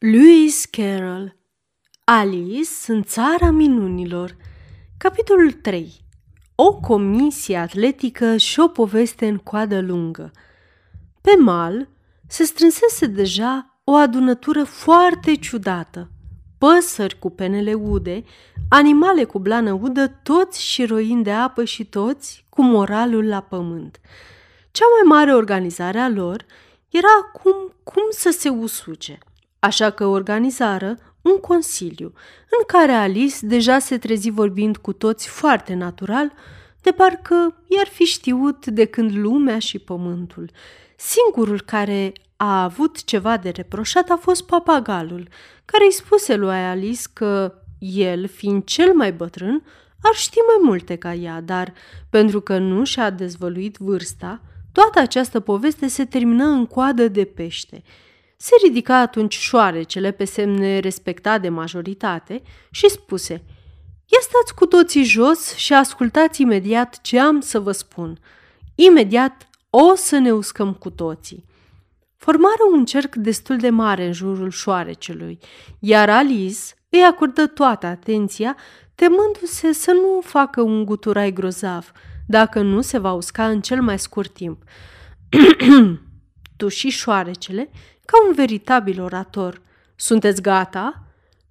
Lewis Carroll Alice în țara minunilor. Capitolul 3 O comisie atletică și o poveste în coadă lungă. Pe mal se strânsese deja o adunătură foarte ciudată. Păsări cu penele ude, animale cu blană udă, toți și roind de apă și toți cu moralul la pământ. Cea mai mare organizare a lor era acum cum să se usuce – Așa că organizară un consiliu în care Alice deja se trezi vorbind cu toți foarte natural, de parcă i-ar fi știut de când lumea și pământul. Singurul care a avut ceva de reproșat a fost papagalul, care îi spuse lui Alice că el, fiind cel mai bătrân, ar ști mai multe ca ea, dar pentru că nu și-a dezvăluit vârsta, toată această poveste se termină în coadă de pește – se ridica atunci șoarecele pe semne respectat de majoritate și spuse Ia stați cu toții jos și ascultați imediat ce am să vă spun. Imediat o să ne uscăm cu toții. Formară un cerc destul de mare în jurul șoarecelui, iar Alice îi acordă toată atenția, temându-se să nu facă un guturai grozav, dacă nu se va usca în cel mai scurt timp. tu și șoarecele ca un veritabil orator. Sunteți gata?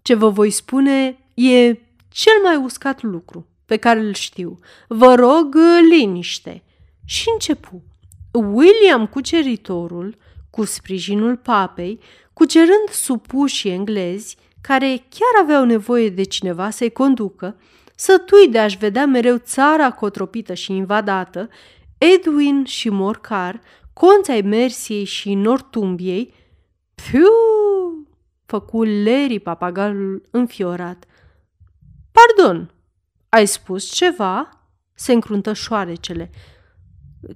Ce vă voi spune e cel mai uscat lucru pe care îl știu. Vă rog liniște. Și începu. William Cuceritorul, cu sprijinul papei, cucerând supușii englezi, care chiar aveau nevoie de cineva să-i conducă, sătui de a-și vedea mereu țara cotropită și invadată, Edwin și Morcar, conți ai Mersiei și Nortumbiei, Piu! făcu Larry papagalul înfiorat. Pardon, ai spus ceva? se încruntă șoarecele.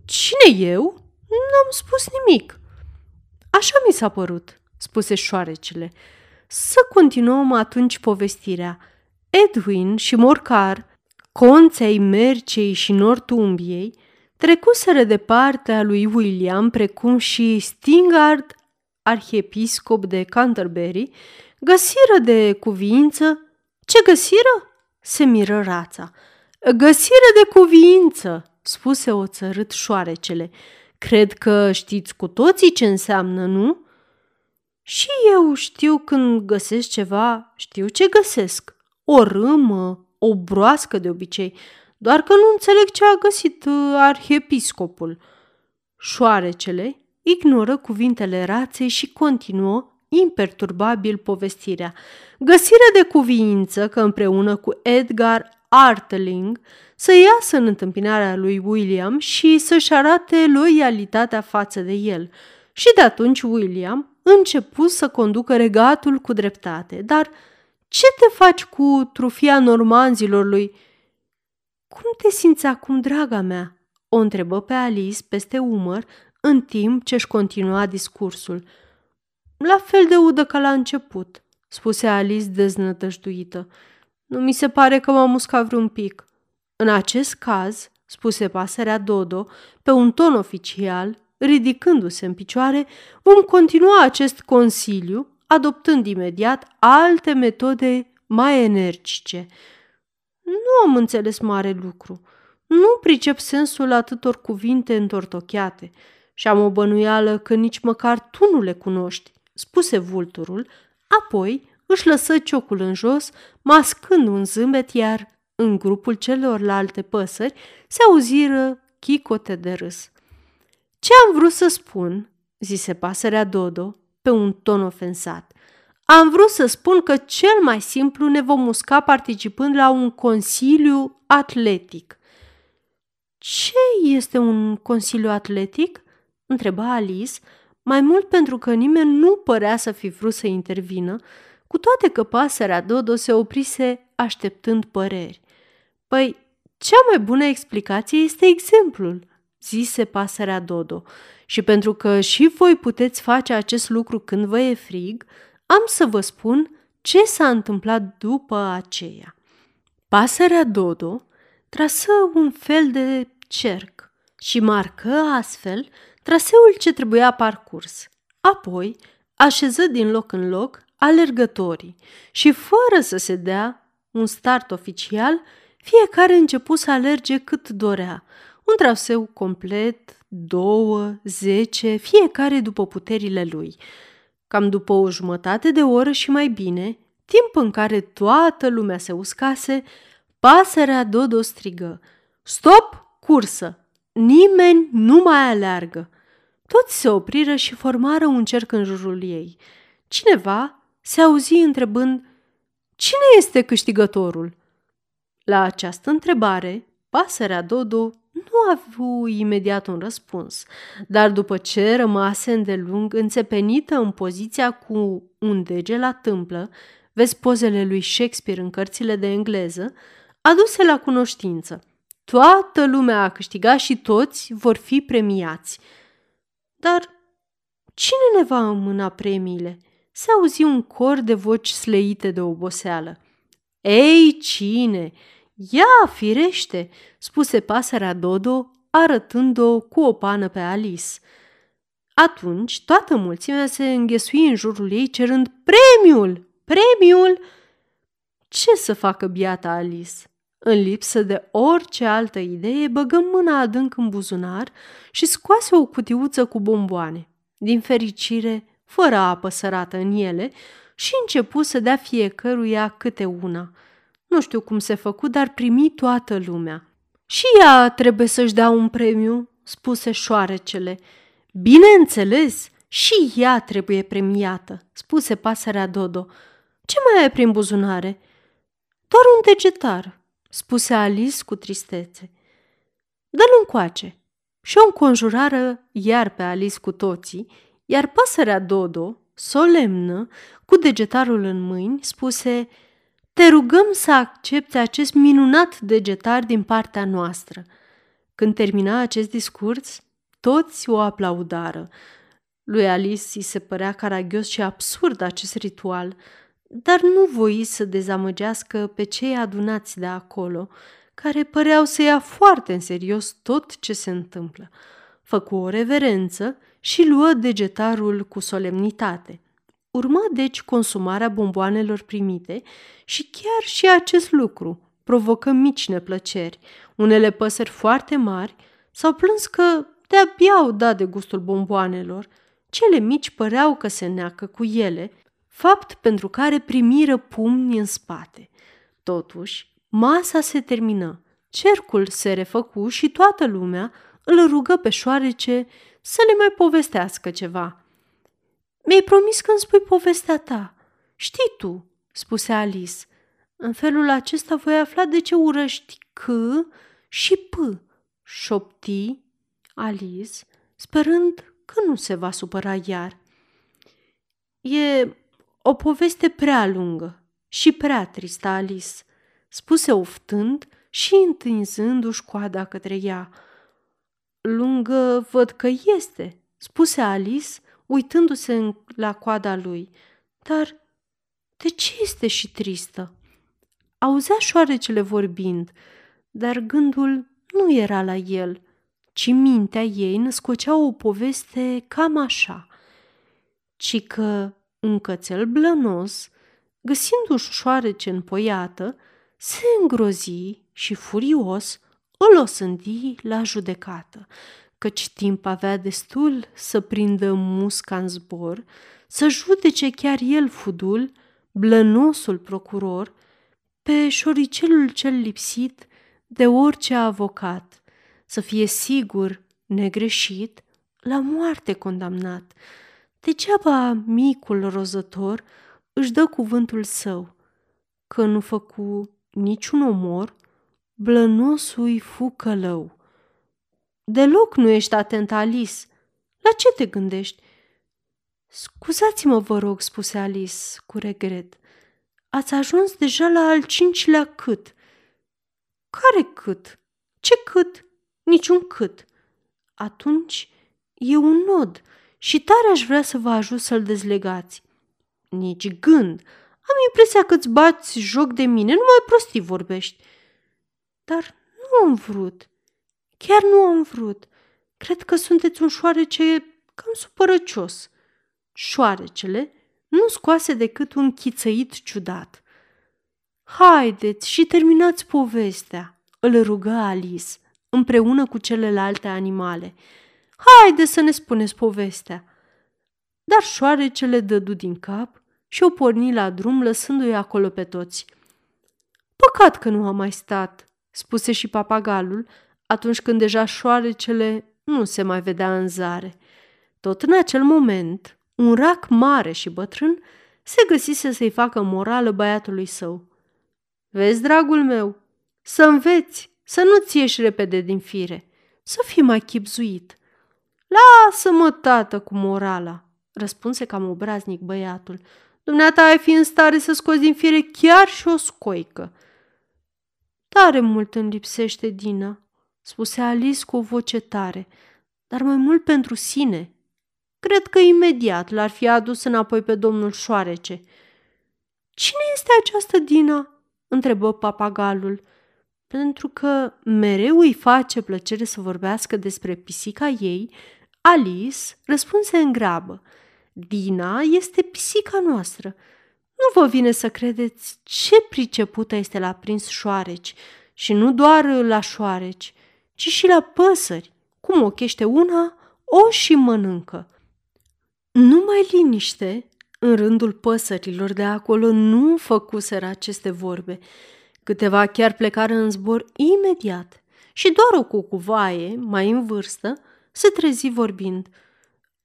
Cine eu? N-am spus nimic. Așa mi s-a părut, spuse șoarecele. Să continuăm atunci povestirea. Edwin și Morcar, conței Mercei și Nortumbiei, trecuseră de partea lui William, precum și Stingard arhiepiscop de Canterbury, găsiră de cuviință... Ce găsiră? se miră rața. Găsiră de cuviință, spuse o țărât șoarecele. Cred că știți cu toții ce înseamnă, nu? Și eu știu când găsesc ceva, știu ce găsesc. O râmă, o broască de obicei, doar că nu înțeleg ce a găsit uh, arhiepiscopul. Șoarecele ignoră cuvintele raței și continuă imperturbabil povestirea. Găsire de cuviință că împreună cu Edgar Arteling să iasă în întâmpinarea lui William și să-și arate loialitatea față de el. Și de atunci William început să conducă regatul cu dreptate. Dar ce te faci cu trufia normanzilor lui? Cum te simți acum, draga mea? O întrebă pe Alice peste umăr, în timp ce își continua discursul. La fel de udă ca la început, spuse Alice deznătăjduită. Nu mi se pare că m-a muscat vreun pic. În acest caz, spuse pasărea Dodo, pe un ton oficial, ridicându-se în picioare, vom continua acest consiliu, adoptând imediat alte metode mai energice. Nu am înțeles mare lucru. Nu pricep sensul atâtor cuvinte întortocheate și am o bănuială că nici măcar tu nu le cunoști, spuse vulturul, apoi își lăsă ciocul în jos, mascând un zâmbet, iar în grupul celorlalte păsări se auziră chicote de râs. Ce am vrut să spun, zise pasărea Dodo, pe un ton ofensat. Am vrut să spun că cel mai simplu ne vom musca participând la un consiliu atletic. Ce este un consiliu atletic? Întreba Alice, mai mult pentru că nimeni nu părea să fi vrut să intervină, cu toate că pasărea Dodo se oprise așteptând păreri. Păi, cea mai bună explicație este exemplul, zise pasărea Dodo, și pentru că și voi puteți face acest lucru când vă e frig, am să vă spun ce s-a întâmplat după aceea. Pasărea Dodo trasă un fel de cerc și marcă astfel traseul ce trebuia parcurs. Apoi așeză din loc în loc alergătorii și fără să se dea un start oficial, fiecare început să alerge cât dorea. Un traseu complet, două, zece, fiecare după puterile lui. Cam după o jumătate de oră și mai bine, timp în care toată lumea se uscase, pasărea Dodo strigă. Stop, cursă! Nimeni nu mai aleargă! Toți se opriră și formară un cerc în jurul ei. Cineva se auzi întrebând Cine este câștigătorul? La această întrebare, pasărea Dodo nu a avut imediat un răspuns, dar după ce rămase îndelung înțepenită în poziția cu un dege la tâmplă, vezi pozele lui Shakespeare în cărțile de engleză, aduse la cunoștință. Toată lumea a câștigat și toți vor fi premiați. Dar cine ne va îmâna premiile? Se auzi un cor de voci sleite de oboseală. Ei, cine? Ia, firește, spuse pasărea Dodo, arătând-o cu o pană pe Alice. Atunci toată mulțimea se înghesui în jurul ei cerând premiul, premiul. Ce să facă biata Alice? În lipsă de orice altă idee, băgăm mâna adânc în buzunar și scoase o cutiuță cu bomboane. Din fericire, fără apă sărată în ele, și începu să dea fiecăruia câte una – nu știu cum se făcu, dar primi toată lumea. Și ea trebuie să-și dea un premiu, spuse șoarecele. Bineînțeles, și ea trebuie premiată, spuse pasărea Dodo. Ce mai ai prin buzunare? Doar un degetar, spuse Alice cu tristețe. Dă-l încoace. Și o înconjurară iar pe Alice cu toții, iar pasărea Dodo, solemnă, cu degetarul în mâini, spuse – te rugăm să accepte acest minunat degetar din partea noastră. Când termina acest discurs, toți o aplaudară. Lui Alice îi se părea caragios și absurd acest ritual, dar nu voi să dezamăgească pe cei adunați de acolo, care păreau să ia foarte în serios tot ce se întâmplă. Făcu o reverență și luă degetarul cu solemnitate – Urma deci consumarea bomboanelor primite și chiar și acest lucru provocă mici neplăceri. Unele păsări foarte mari s-au plâns că de-abia au dat de gustul bomboanelor. Cele mici păreau că se neacă cu ele, fapt pentru care primiră pumni în spate. Totuși, masa se termină, cercul se refăcu și toată lumea îl rugă pe șoarece să le mai povestească ceva – mi-ai promis că îmi spui povestea ta. Știi tu, spuse Alice. În felul acesta voi afla de ce urăști C și P, șopti Alice, sperând că nu se va supăra iar. E o poveste prea lungă și prea tristă, Alice, spuse oftând și întinzându-și coada către ea. Lungă văd că este, spuse Alice, uitându-se la coada lui. Dar de ce este și tristă? Auzea șoarecele vorbind, dar gândul nu era la el, ci mintea ei născocea o poveste cam așa, ci că un cățel blănos, găsindu-și șoarece împoiată, se îngrozi și furios îl osândi la judecată căci timp avea destul să prindă musca în zbor, să judece chiar el fudul, blănosul procuror, pe șoricelul cel lipsit de orice avocat, să fie sigur, negreșit, la moarte condamnat. Degeaba micul rozător își dă cuvântul său, că nu făcu niciun omor, blănosul fu călău. Deloc nu ești atent, Alice. La ce te gândești? Scuzați-mă, vă rog, spuse Alice cu regret. Ați ajuns deja la al cincilea cât. Care cât? Ce cât? Niciun cât. Atunci e un nod și tare aș vrea să vă ajut să-l dezlegați. Nici gând. Am impresia că îți bați joc de mine, numai prostii vorbești. Dar nu am vrut. Chiar nu am vrut. Cred că sunteți un șoarece cam supărăcios. Șoarecele nu scoase decât un chițăit ciudat. Haideți și terminați povestea, îl rugă Alice, împreună cu celelalte animale. Haideți să ne spuneți povestea. Dar șoarecele dădu din cap și o porni la drum, lăsându-i acolo pe toți. Păcat că nu a mai stat, spuse și papagalul, atunci când deja șoarecele nu se mai vedea în zare. Tot în acel moment, un rac mare și bătrân se găsise să-i facă morală băiatului său. Vezi, dragul meu, să înveți, să nu-ți ieși repede din fire, să fii mai chipzuit. Lasă-mă, tată, cu morala, răspunse cam obraznic băiatul. Dumneata ai fi în stare să scoți din fire chiar și o scoică. Tare mult îmi lipsește Dina, spuse Alice cu o voce tare, dar mai mult pentru sine. Cred că imediat l-ar fi adus înapoi pe domnul șoarece. Cine este această Dina?" întrebă papagalul, pentru că mereu îi face plăcere să vorbească despre pisica ei, Alice răspunse în grabă. Dina este pisica noastră. Nu vă vine să credeți ce pricepută este la prins șoareci și nu doar la șoareci, ci și la păsări. Cum ochește una, o și mănâncă. Numai liniște, în rândul păsărilor de acolo nu făcuseră aceste vorbe. Câteva chiar plecară în zbor imediat și doar o cucuvaie, mai în vârstă, se trezi vorbind.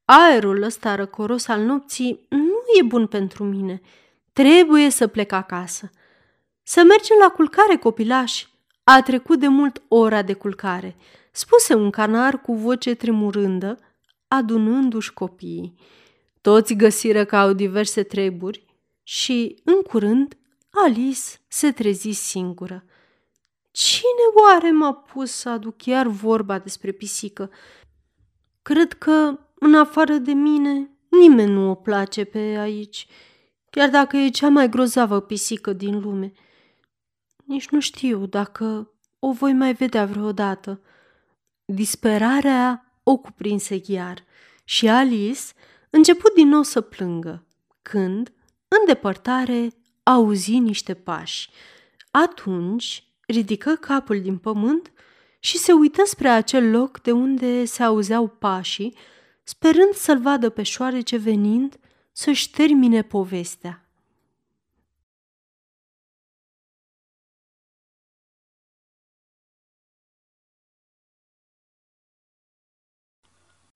Aerul ăsta răcoros al nopții nu e bun pentru mine. Trebuie să plec acasă. Să mergem la culcare, copilași. A trecut de mult ora de culcare, spuse un canar cu voce tremurândă, adunându-și copiii. Toți găsiră că au diverse treburi și, în curând, Alice se trezi singură. Cine oare m-a pus să aduc iar vorba despre pisică? Cred că, în afară de mine, nimeni nu o place pe aici, chiar dacă e cea mai grozavă pisică din lume. Nici nu știu dacă o voi mai vedea vreodată. Disperarea o cuprinse iar și Alice început din nou să plângă, când, în depărtare, auzi niște pași. Atunci ridică capul din pământ și se uită spre acel loc de unde se auzeau pașii, sperând să-l vadă pe șoarece venind să-și termine povestea.